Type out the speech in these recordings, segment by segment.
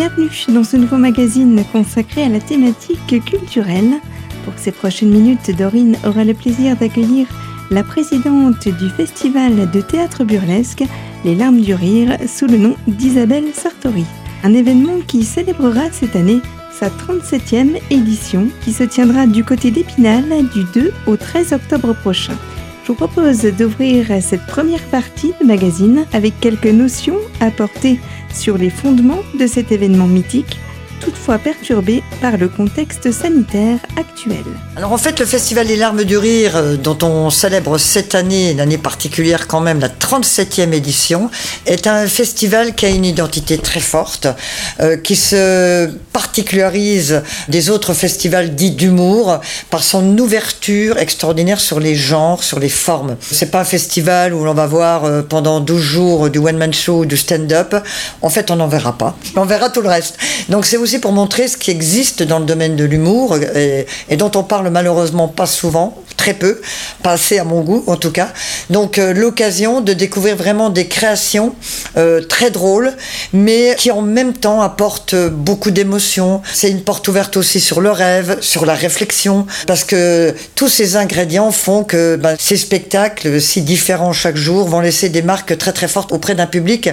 Bienvenue dans ce nouveau magazine consacré à la thématique culturelle. Pour ces prochaines minutes, Dorine aura le plaisir d'accueillir la présidente du Festival de théâtre burlesque Les Larmes du Rire sous le nom d'Isabelle Sartori. Un événement qui célébrera cette année sa 37e édition qui se tiendra du côté d'Épinal du 2 au 13 octobre prochain. Je vous propose d'ouvrir cette première partie de magazine avec quelques notions apportées sur les fondements de cet événement mythique toutefois perturbé par le contexte sanitaire actuel. Alors en fait, le Festival des larmes du rire, euh, dont on célèbre cette année, une année particulière quand même, la 37e édition, est un festival qui a une identité très forte, euh, qui se particularise des autres festivals dits d'humour par son ouverture extraordinaire sur les genres, sur les formes. C'est pas un festival où l'on va voir euh, pendant 12 jours du one-man show, du stand-up. En fait, on n'en verra pas. On verra tout le reste. Donc c'est aussi pour montrer ce qui existe dans le domaine de l'humour et, dont on parle malheureusement pas souvent, très peu, pas assez à mon goût en tout cas. Donc euh, l'occasion de découvrir vraiment des créations euh, très drôles, mais qui en même temps apportent beaucoup d'émotions. C'est une porte ouverte aussi sur le rêve, sur la réflexion, parce que tous ces ingrédients font que ben, ces spectacles, si différents chaque jour, vont laisser des marques très très fortes auprès d'un public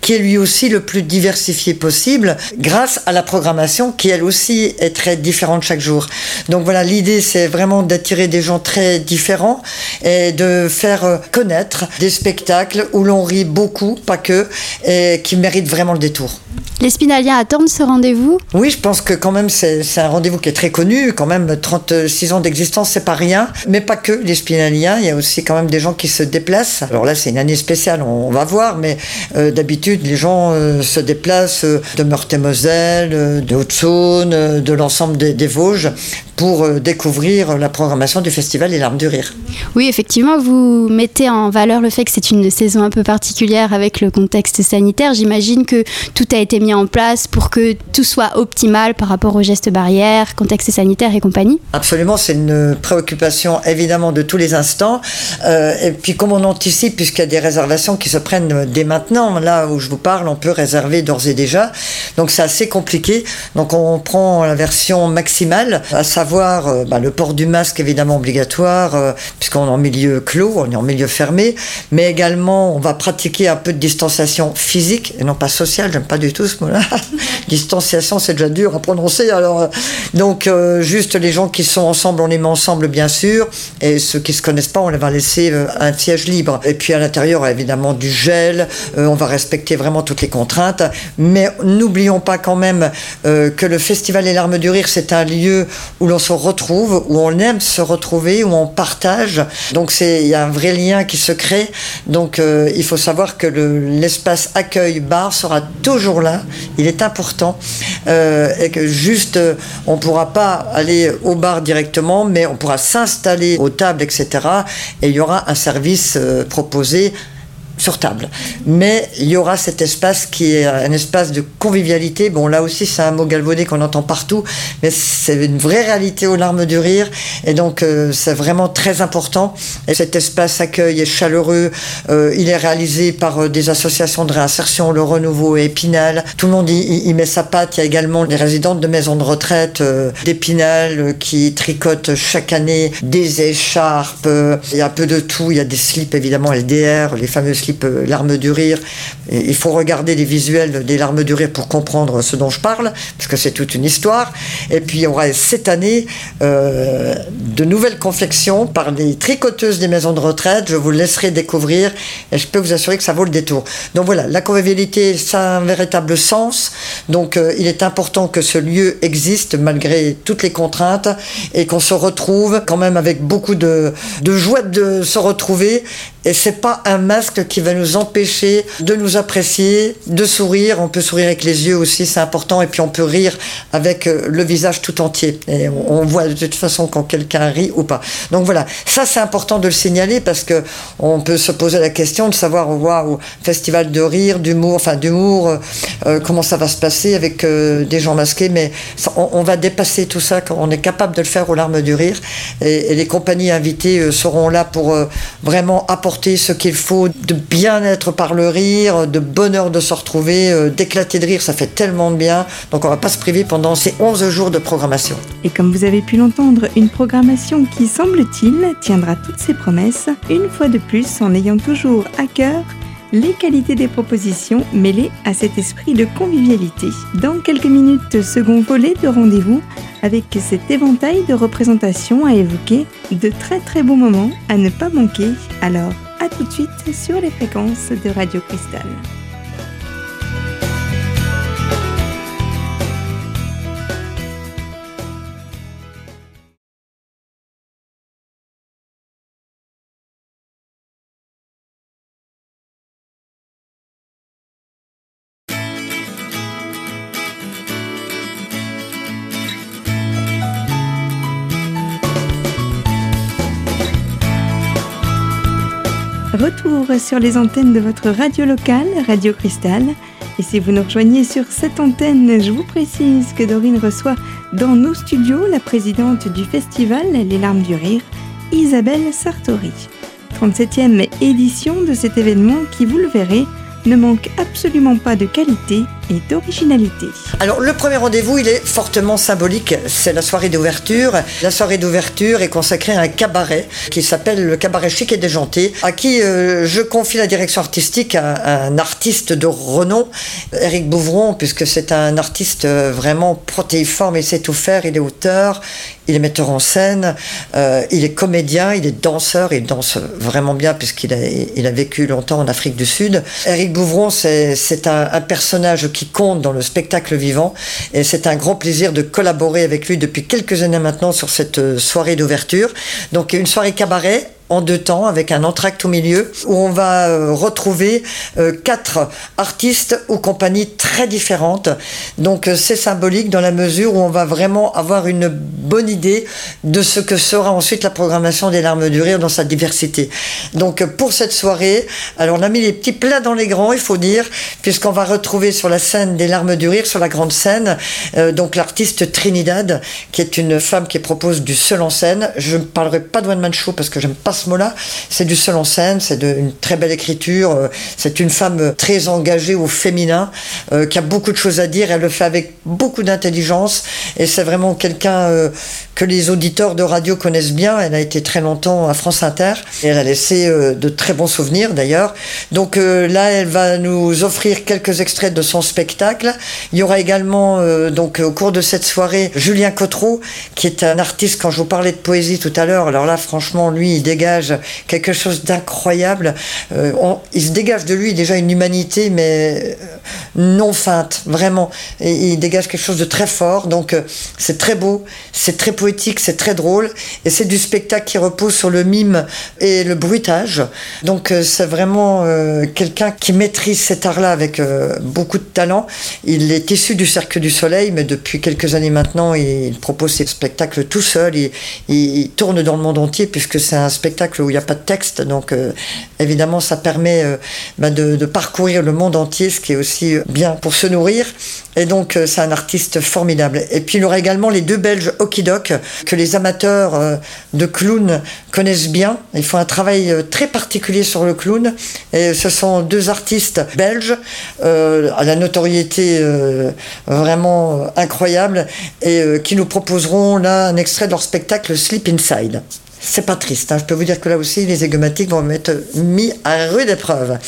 qui est lui aussi le plus diversifié possible, grâce à la programmation qui elle aussi est très différente chaque jour. Donc voilà, l'idée c'est vraiment d'attirer des gens très différents et de faire euh, connaître des spectacles où l'on rit beaucoup, pas que, et qui méritent vraiment le détour. Les Spinaliens attendent ce rendez-vous? Oui, je pense que quand même c'est un rendez-vous qui est très connu. Quand même 36 ans d'existence, c'est pas rien. Mais pas que les Spinaliens, il y a aussi quand même des gens qui se déplacent. Alors là, c'est une année spéciale, on, va voir. Mais euh, d'habitude, les gens euh, se déplacent de Meurthe-et-Moselle, de Haute-Saône, de l'ensemble des, Vosges pour découvrir la programmation du Festival Les Larmes du Rire. Oui, effectivement, vous mettez en valeur le fait que c'est une saison un peu particulière avec le contexte sanitaire. J'imagine que tout a été mis en place pour que tout soit optimal par rapport aux gestes barrières, contexte sanitaire et compagnie. Absolument, c'est une préoccupation évidemment de tous les instants. Euh, et puis comme on anticipe, puisqu'il y a des réservations qui se prennent dès maintenant, là où je vous parle, on peut réserver d'ores et déjà. Donc c'est assez compliqué. Donc on prend la version maximale, à savoir euh, bah, le port du masque évidemment obligatoire, euh, puisqu'on est en milieu clos, on est en milieu fermé, mais également on va pratiquer un peu de distanciation physique et non pas sociale, j'aime pas du tout ce mot-là. distanciation c'est déjà dur à prononcer, alors euh, donc juste les gens qui sont ensemble, on les met ensemble bien sûr, et ceux qui se connaissent pas, on les va laisser un siège libre. Et puis à l'intérieur évidemment du gel, on va respecter vraiment toutes les contraintes, mais n'oublions pas quand même que le Festival des larmes du rire, c'est un lieu où l'on se retrouve, où on aime se retrouver, où on partage. Donc c'est il y a un vrai lien qui se crée. Donc euh, il faut savoir que l'espace accueil bar sera toujours là. Il est important euh, et que juste euh, on pourra pas aller au bar directement, mais on pourra s'installer aux tables, etc. Et il y aura un service proposé sur table. Mais il y aura cet espace qui est un espace de convivialité. Bon, là aussi, c'est un mot galvaudé qu'on entend partout, mais c'est une vraie réalité aux larmes du rire. Et donc, euh, c'est vraiment très important. Et cet espace accueil est chaleureux. Euh, il est réalisé par euh, des associations de réinsertion, le Renouveau et Épinal. Tout le monde y, met sa patte. Il y a également des résidentes de maisons de retraite d'Épinal qui tricotent chaque année des écharpes. il y a un peu de tout. Il y a des slips, évidemment, LDR, les fameux slips euh, Larmes du rire. il faut regarder les visuels des Larmes du rire pour comprendre ce dont je parle, parce que c'est toute une histoire. Et puis il y aura cette année euh, de nouvelles confections par les tricoteuses des maisons de retraite. Je vous laisserai découvrir et je peux vous assurer que ça vaut le détour. Donc voilà, la convivialité, ça a un véritable sens. Donc euh, il est important que ce lieu existe malgré toutes les contraintes et qu'on se retrouve quand même avec beaucoup de, de joie de se retrouver. Et c'est pas un masque qui va nous empêcher de nous apprécier, de sourire. On peut sourire avec les yeux aussi, c'est important. Et puis on peut rire avec euh, le visage tout entier. Et on voit de toute façon quand quelqu'un rit ou pas. Donc voilà, ça c'est important de le signaler parce que on peut se poser la question de savoir au festival de rire, d'humour, enfin d'humour, euh, euh, comment ça va se passer avec des gens masqués. Mais on, va dépasser tout ça quand on est capable de le faire aux larmes du rire. Et les compagnies invitées seront là pour vraiment apporter ce qu'il faut de bien-être par le rire, de bonheur de se retrouver, euh, d'éclater de rire, ça fait tellement de bien. Donc on va pas se priver pendant ces 11 jours de programmation. Et comme vous avez pu l'entendre, une programmation qui, semble-t-il, tiendra toutes ses promesses, une fois de plus en ayant toujours à cœur les qualités des propositions mêlées à cet esprit de convivialité. Dans quelques minutes, second volet de rendez-vous avec cet éventail de représentations à évoquer, de très très beaux moments à ne pas manquer. Alors, à tout de suite sur les fréquences de Radio Cristal. Retour sur les antennes de votre radio locale, Radio Cristal. Et si vous nous rejoignez sur cette antenne, je vous précise que Dorine reçoit dans nos studios la présidente du festival Les Larmes du Rire, Isabelle Sartori. 37e édition de cet événement qui, vous le verrez, ne manque absolument pas de qualité et d'originalité. Alors le premier rendez-vous, il est fortement symbolique, c'est la soirée d'ouverture. La soirée d'ouverture est consacrée à un cabaret qui s'appelle le cabaret chic et déjanté, à qui euh, je confie la direction artistique à, un artiste de renom, Eric Bouvron, puisque c'est un artiste euh, vraiment protéiforme, il sait tout faire, il est auteur, il est metteur en scène, euh, il est comédien, il est danseur, il danse vraiment bien puisqu'il a, vécu longtemps en Afrique du Sud. Eric Bouvron, c'est un personnage qui compte dans le spectacle vivant. Et c'est un grand plaisir de collaborer avec lui depuis quelques années maintenant sur cette euh, soirée d'ouverture. Donc une soirée cabaret en deux temps avec un entracte au milieu où on va euh, retrouver euh, quatre artistes ou compagnies très différentes. Donc euh, c'est symbolique dans la mesure où on va vraiment avoir une bonne idée de ce que sera ensuite la programmation des larmes du rire dans sa diversité. Donc pour cette soirée, alors on a mis les petits plats dans les grands, il faut dire, puisqu'on va retrouver sur la scène des larmes du rire, sur la grande scène, donc l'artiste Trinidad, qui est une femme qui propose du seul en scène. Je ne parlerai pas de One Man Show parce que j'aime pas ce mot-là. C'est du seul en scène, c'est une très belle écriture. Euh, c'est une femme très engagée au féminin, euh, qui a beaucoup de choses à dire. Elle le fait avec beaucoup d'intelligence. Et c'est vraiment quelqu'un euh, que les auditeurs de radio connaissent bien. Elle a été très longtemps à France Inter. Et elle a laissé de très bons souvenirs d'ailleurs. Donc là, elle va nous offrir quelques extraits de son spectacle. Il y aura également, donc au cours de cette soirée, Julien Cotreau, qui est un artiste, quand je vous parlais de poésie tout à l'heure, alors là, franchement, lui, il dégage quelque chose d'incroyable. Euh, il se dégage de lui déjà une humanité, mais euh, non feinte, vraiment. Et il dégage quelque chose de très fort. Donc euh, c'est très beau, c'est très poétique, c'est très drôle. Et c'est du spectacle qui repose sur le mime et le bruitage. Donc c'est vraiment quelqu'un qui maîtrise cet art-là avec beaucoup de talent. Il est issu du Cercle du Soleil, mais depuis quelques années maintenant, il propose ses spectacles tout seul. Il, il tourne dans le monde entier puisque c'est un spectacle où il n'y a pas de texte, donc euh, évidemment ça permet euh, bah, de, parcourir le monde entier, ce qui est aussi euh, bien pour se nourrir. Et donc c'est un artiste formidable. Et puis il y aura également les deux Belges Okidok, que les amateurs de clown connaissent bien. Ils font un travail très particulier sur le clown. Et ce sont deux artistes belges à la notoriété vraiment incroyable et qui nous proposeront là un extrait de leur spectacle Sleep Inside c'est pas triste. Hein. Je peux vous dire que là aussi, les égomatiques vont être mis à rude épreuve.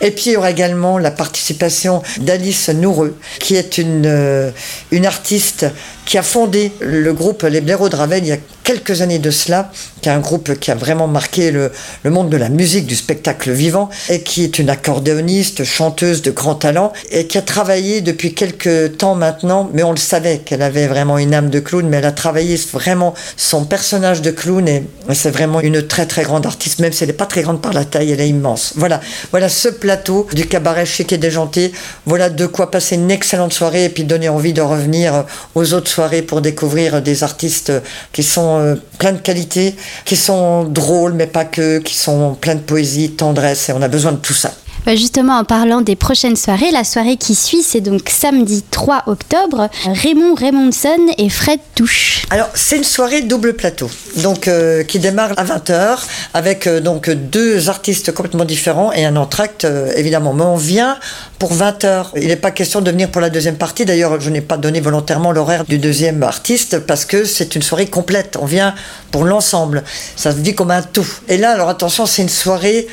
Et puis, il y aura également la participation d'Alice Noureux, qui est une, euh, une artiste qui a fondé le groupe Les Blaireaux de Ravel il y a quelques années de cela, qui est un groupe qui a vraiment marqué le, le, monde de la musique, du spectacle vivant, et qui est une accordéoniste, chanteuse de grand talent, et qui a travaillé depuis quelques temps maintenant, mais on le savait qu'elle avait vraiment une âme de clown, mais elle a travaillé vraiment son personnage de clown, et c'est vraiment une très très grande artiste, même si elle n'est pas très grande par la taille, elle est immense. Voilà, voilà ce plateau du cabaret chic et déjanté, voilà de quoi passer une excellente soirée, et puis donner envie de revenir aux autres soirées pour découvrir des artistes qui sont euh, plein de qualité, qui sont drôles, mais pas que, qui sont plein de poésie, de tendresse, et on a besoin de tout ça. Bah, justement, en parlant des prochaines soirées, la soirée qui suit, c'est donc samedi 3 octobre. Raymond Raymondson et Fred Touche. Alors, c'est une soirée double plateau, donc euh, qui démarre à 20h avec euh, donc deux artistes complètement différents et un entracte euh, évidemment. Mais on vient pour 20h. Il n'est pas question de venir pour la deuxième partie. D'ailleurs, je n'ai pas donné volontairement l'horaire du deuxième artiste parce que c'est une soirée complète. On vient pour l'ensemble. Ça se vit comme un tout. Et là, alors attention, c'est une soirée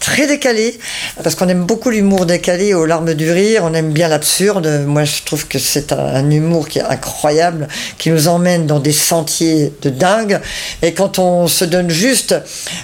très décalé, parce qu'on aime beaucoup l'humour décalé aux larmes du rire, on aime bien l'absurde. Moi, je trouve que c'est un, humour qui est incroyable, qui nous emmène dans des sentiers de dingue. Et quand on se donne juste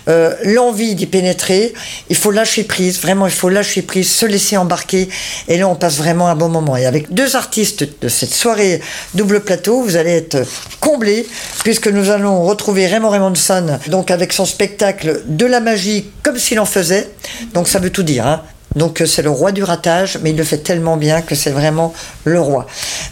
euh, l'envie d'y pénétrer, il faut lâcher prise, vraiment, il faut lâcher prise, se laisser embarquer. Et là, on passe vraiment un bon moment. Et avec deux artistes de cette soirée double plateau, vous allez être comblés, puisque nous allons retrouver Raymond Raymondson, donc avec son spectacle de la magie, comme s'il en faisait donc ça veut tout dire. Hein. Donc euh, c'est le roi du ratage, mais il le fait tellement bien que c'est vraiment le roi.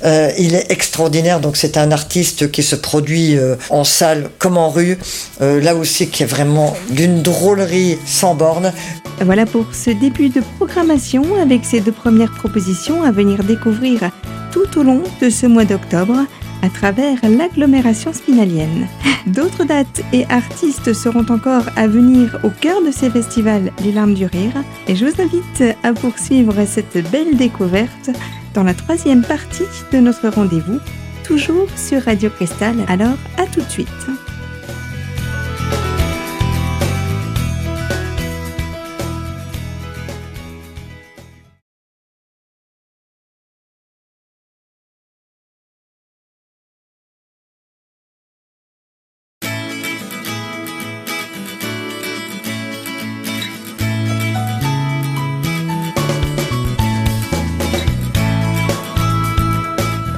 Euh, il est extraordinaire, donc c'est un artiste qui se produit euh, en salle comme en rue, là aussi qui est vraiment d'une drôlerie sans borne. Voilà pour ce début de programmation avec ces deux premières propositions à venir découvrir tout au long de ce mois d'octobre à travers l'agglomération spinalienne. D'autres dates et artistes seront encore à venir au cœur de ces festivals Les Larmes du Rire et je vous invite à poursuivre cette belle découverte dans la troisième partie de notre rendez-vous, toujours sur Radio Cristal. Alors à tout de suite.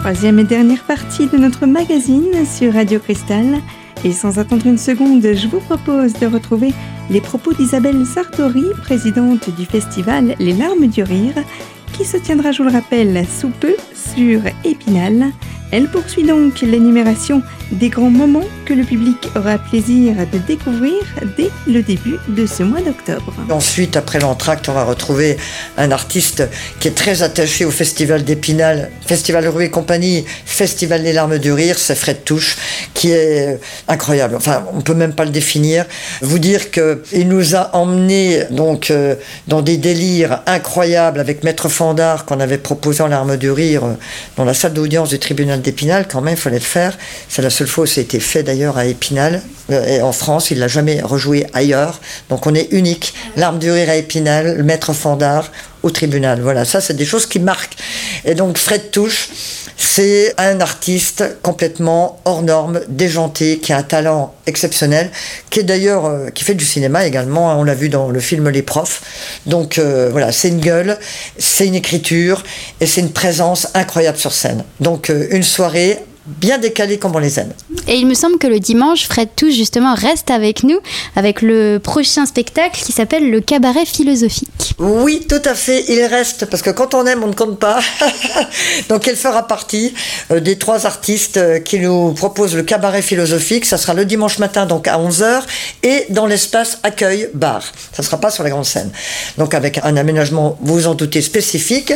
Troisième et dernière partie de notre magazine sur Radio Cristal. Et sans attendre une seconde, je vous propose de retrouver les propos d'Isabelle Sartori, présidente du festival Les Larmes du Rire, qui se tiendra, je vous le rappelle, sous peu sur Épinal. Elle poursuit donc l'énumération des grands moments que le public aura plaisir de découvrir dès le début de ce mois d'octobre. Ensuite, après l'entracte, on va retrouver un artiste qui est très attaché au Festival d'Épinal, Festival Rue et compagnie, Festival des larmes du rire, c'est Fred Touche, qui est incroyable. Enfin, on peut même pas le définir. Vous dire qu'il nous a emmenés donc euh, dans des délires incroyables avec Maître Fandard qu'on avait proposé en larmes du rire euh, dans la salle d'audience du tribunal d'Épinal. Quand même, il fallait le faire. C'est la seule fois où ça a été fait d'ailleurs à Épinal. Euh, et en France, il l'a jamais rejoué ailleurs. Donc on est unique. L'arme du rire à Épinal, le maître Fandard au tribunal. Voilà, ça c'est des choses qui marquent. Et donc Fred Touche, c'est un artiste complètement hors norme, déjanté, qui a un talent exceptionnel, qui est d'ailleurs euh, qui fait du cinéma également. Hein, on l'a vu dans le film Les Profs. Donc euh, voilà, c'est une gueule, c'est une écriture et c'est une présence incroyable sur scène. Donc une soirée bien décalés comme on les aime. Et il me semble que le dimanche, Fred Touche justement reste avec nous avec le prochain spectacle qui s'appelle le cabaret philosophique. Oui, tout à fait, il reste parce que quand on aime, on ne compte pas. Donc il fera partie euh, des trois artistes euh, qui nous proposent le cabaret philosophique. Ça sera le dimanche matin donc à 11h et dans l'espace accueil bar. Ça ne sera pas sur la grande scène. Donc avec un aménagement, vous vous en doutez, spécifique.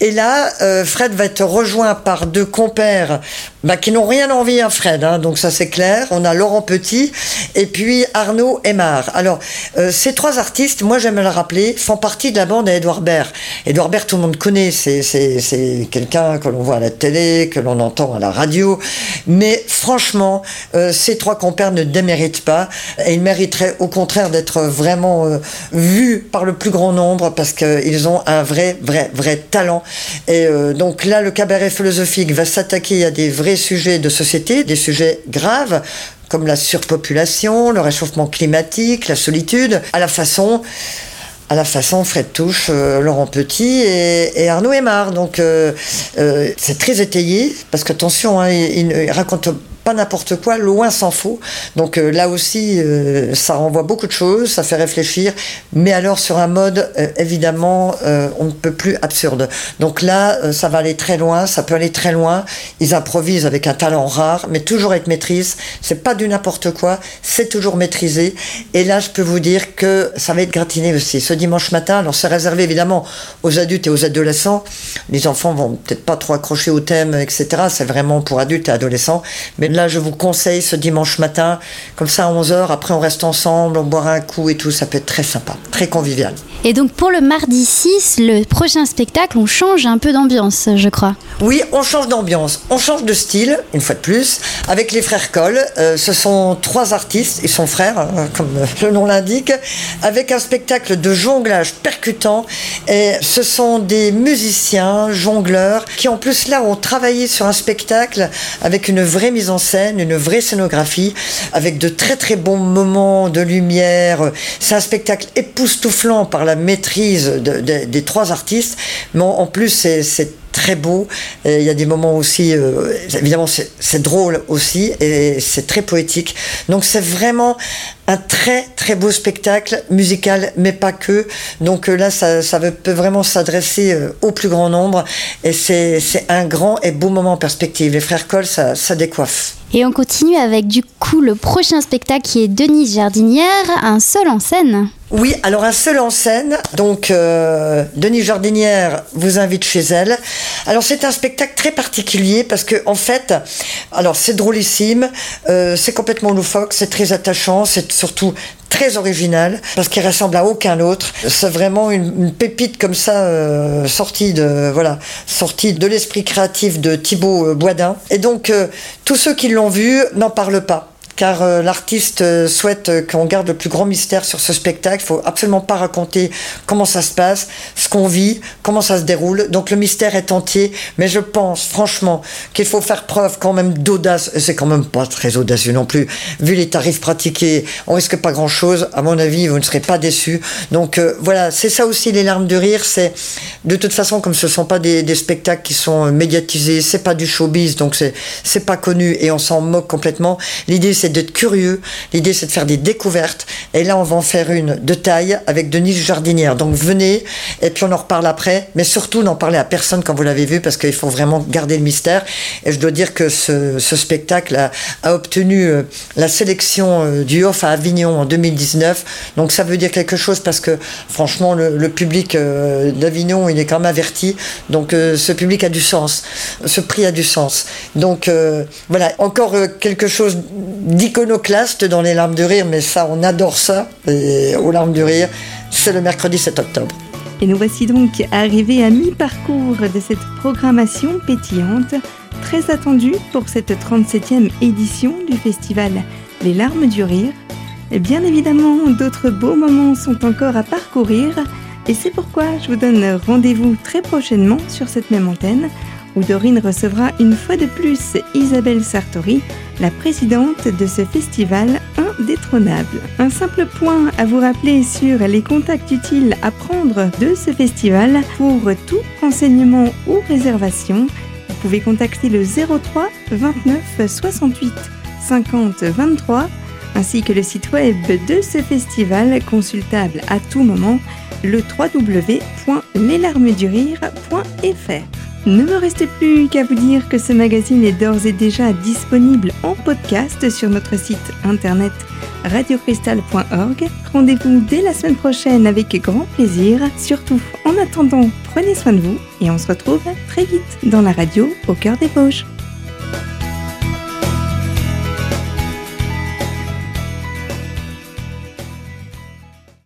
Et là, euh, Fred va être rejoint par deux compères bah, qui n'ont rien envie à Fred, hein, donc ça c'est clair. On a Laurent Petit et puis Arnaud Aymar. Alors, euh, ces trois artistes, moi j'aime le rappeler, font partie de la bande à Edouard Baird. Edouard Baird, tout le monde connaît, c'est, c'est, quelqu'un que l'on voit à la télé, que l'on entend à la radio, mais franchement, euh, ces trois compères ne déméritent pas ils mériteraient au contraire d'être vraiment euh, vus par le plus grand nombre parce qu'ils ont un vrai, vrai, vrai talent. Et donc là, le cabaret philosophique va s'attaquer à des vrais sujets de société, des sujets graves comme la surpopulation, le réchauffement climatique, la solitude, à la façon à la façon Fred Touche, euh, Laurent Petit et, Arnaud Aymar. Donc euh, euh, c'est très étayé, parce qu'attention, hein, il, il, raconte n'importe quoi, loin s'en faut. Donc là aussi, ça renvoie beaucoup de choses, ça fait réfléchir, mais alors sur un mode, évidemment, on ne peut plus absurde. Donc là, ça va aller très loin, ça peut aller très loin. Ils improvisent avec un talent rare, mais toujours avec maîtrise. C'est pas du n'importe quoi, c'est toujours maîtrisé. Et là, je peux vous dire que ça va être gratiné aussi. Ce dimanche matin, alors c'est réservé évidemment aux adultes et aux adolescents. Les enfants vont peut-être pas trop accrocher au thème, etc. C'est vraiment pour adultes et adolescents. Mais je vous conseille ce dimanche matin, comme ça à 11h, après on reste ensemble, on boira un coup et tout, ça peut être très sympa, très convivial. Et donc pour le mardi 6, le prochain spectacle, on change un peu d'ambiance, je crois. Oui, on change d'ambiance, on change de style, une fois de plus, avec les frères Coll. Euh, ce sont trois artistes, ils sont frères, hein, comme le nom l'indique, avec un spectacle de jonglage percutant. Et ce sont des musiciens, jongleurs, qui en plus là ont travaillé sur un spectacle avec une vraie mise en scène, une vraie scénographie, avec de très très bons moments de lumière. C'est un spectacle époustouflant par la maîtrise des trois artistes, mais en, plus c'est très beau. il y a des moments aussi, euh, évidemment, c'est drôle aussi et c'est très poétique. Donc c'est vraiment un très très beau spectacle musical, mais pas que. Donc euh, là, ça, peut vraiment s'adresser euh, au plus grand nombre et c'est un grand et beau moment en perspective. Les frères Coll, ça, ça décoiffe. Et on continue avec du coup le prochain spectacle qui est Denise Jardinière, un seul en scène. Oui, alors un seul en scène. Donc euh, Denise Jardinière vous invite chez elle. Alors c'est un spectacle très particulier parce que en fait, alors c'est drôlissime, euh, c'est complètement loufoque, c'est très attachant, c'est surtout très original parce qu'il ressemble à aucun autre. C'est vraiment une, pépite comme ça euh, sortie de voilà sortie de l'esprit créatif de Thibaut euh, Boisdin. Et donc euh, tous ceux qui l'ont vu n'en parlent pas car euh, l'artiste euh, souhaite euh, qu'on garde le plus grand mystère sur ce spectacle. Il faut absolument pas raconter comment ça se passe, ce qu'on vit, comment ça se déroule. Donc le mystère est entier, mais je pense franchement qu'il faut faire preuve quand même d'audace. C'est quand même pas très audacieux non plus. Vu les tarifs pratiqués, on risque pas grand chose. À mon avis, vous ne serez pas déçus. Donc voilà, c'est ça aussi les larmes de rire. C'est de toute façon comme ce sont pas des, des spectacles qui sont médiatisés, c'est pas du showbiz, donc c'est c'est pas connu et on s'en moque complètement. L'idée c'est d'être curieux. L'idée, c'est de faire des découvertes. Et là, on va en faire une de taille avec Denise Jardinière. Donc, venez, et puis on en reparle après. Mais surtout, n'en parlez à personne quand vous l'avez vu, parce qu'il faut vraiment garder le mystère. Et je dois dire que ce, spectacle a, obtenu euh, la sélection euh, du Off à Avignon en 2019. Donc, ça veut dire quelque chose, parce que franchement, le, public euh, d'Avignon, il est quand même averti. Donc, ce public a du sens. Ce prix a du sens. Donc, voilà, encore quelque chose d'iconoclaste dans les larmes de rire, mais ça, on adore ça. Et aux larmes de rire, c'est le mercredi 7 octobre. Et nous voici donc arrivés à mi-parcours de cette programmation pétillante, très attendue pour cette 37e édition du festival Les larmes du rire. Et bien évidemment, d'autres beaux moments sont encore à parcourir, et c'est pourquoi je vous donne rendez-vous très prochainement sur cette même antenne où Dorine recevra une fois de plus Isabelle Sartori, la présidente de ce festival indétrônable. Un simple point à vous rappeler sur les contacts utiles à prendre de ce festival pour tout renseignement ou réservation. Vous pouvez contacter le 03 29 68 50 23 ainsi que le site web de ce festival consultable à tout moment le www.leslarmesdurire.fr. Ne me reste plus qu'à vous dire que ce magazine est d'ores et déjà disponible en podcast sur notre site internet radiocristal.org. Rendez-vous dès la semaine prochaine avec grand plaisir. Surtout, en attendant, prenez soin de vous et on se retrouve très vite dans la radio au cœur des Vosges.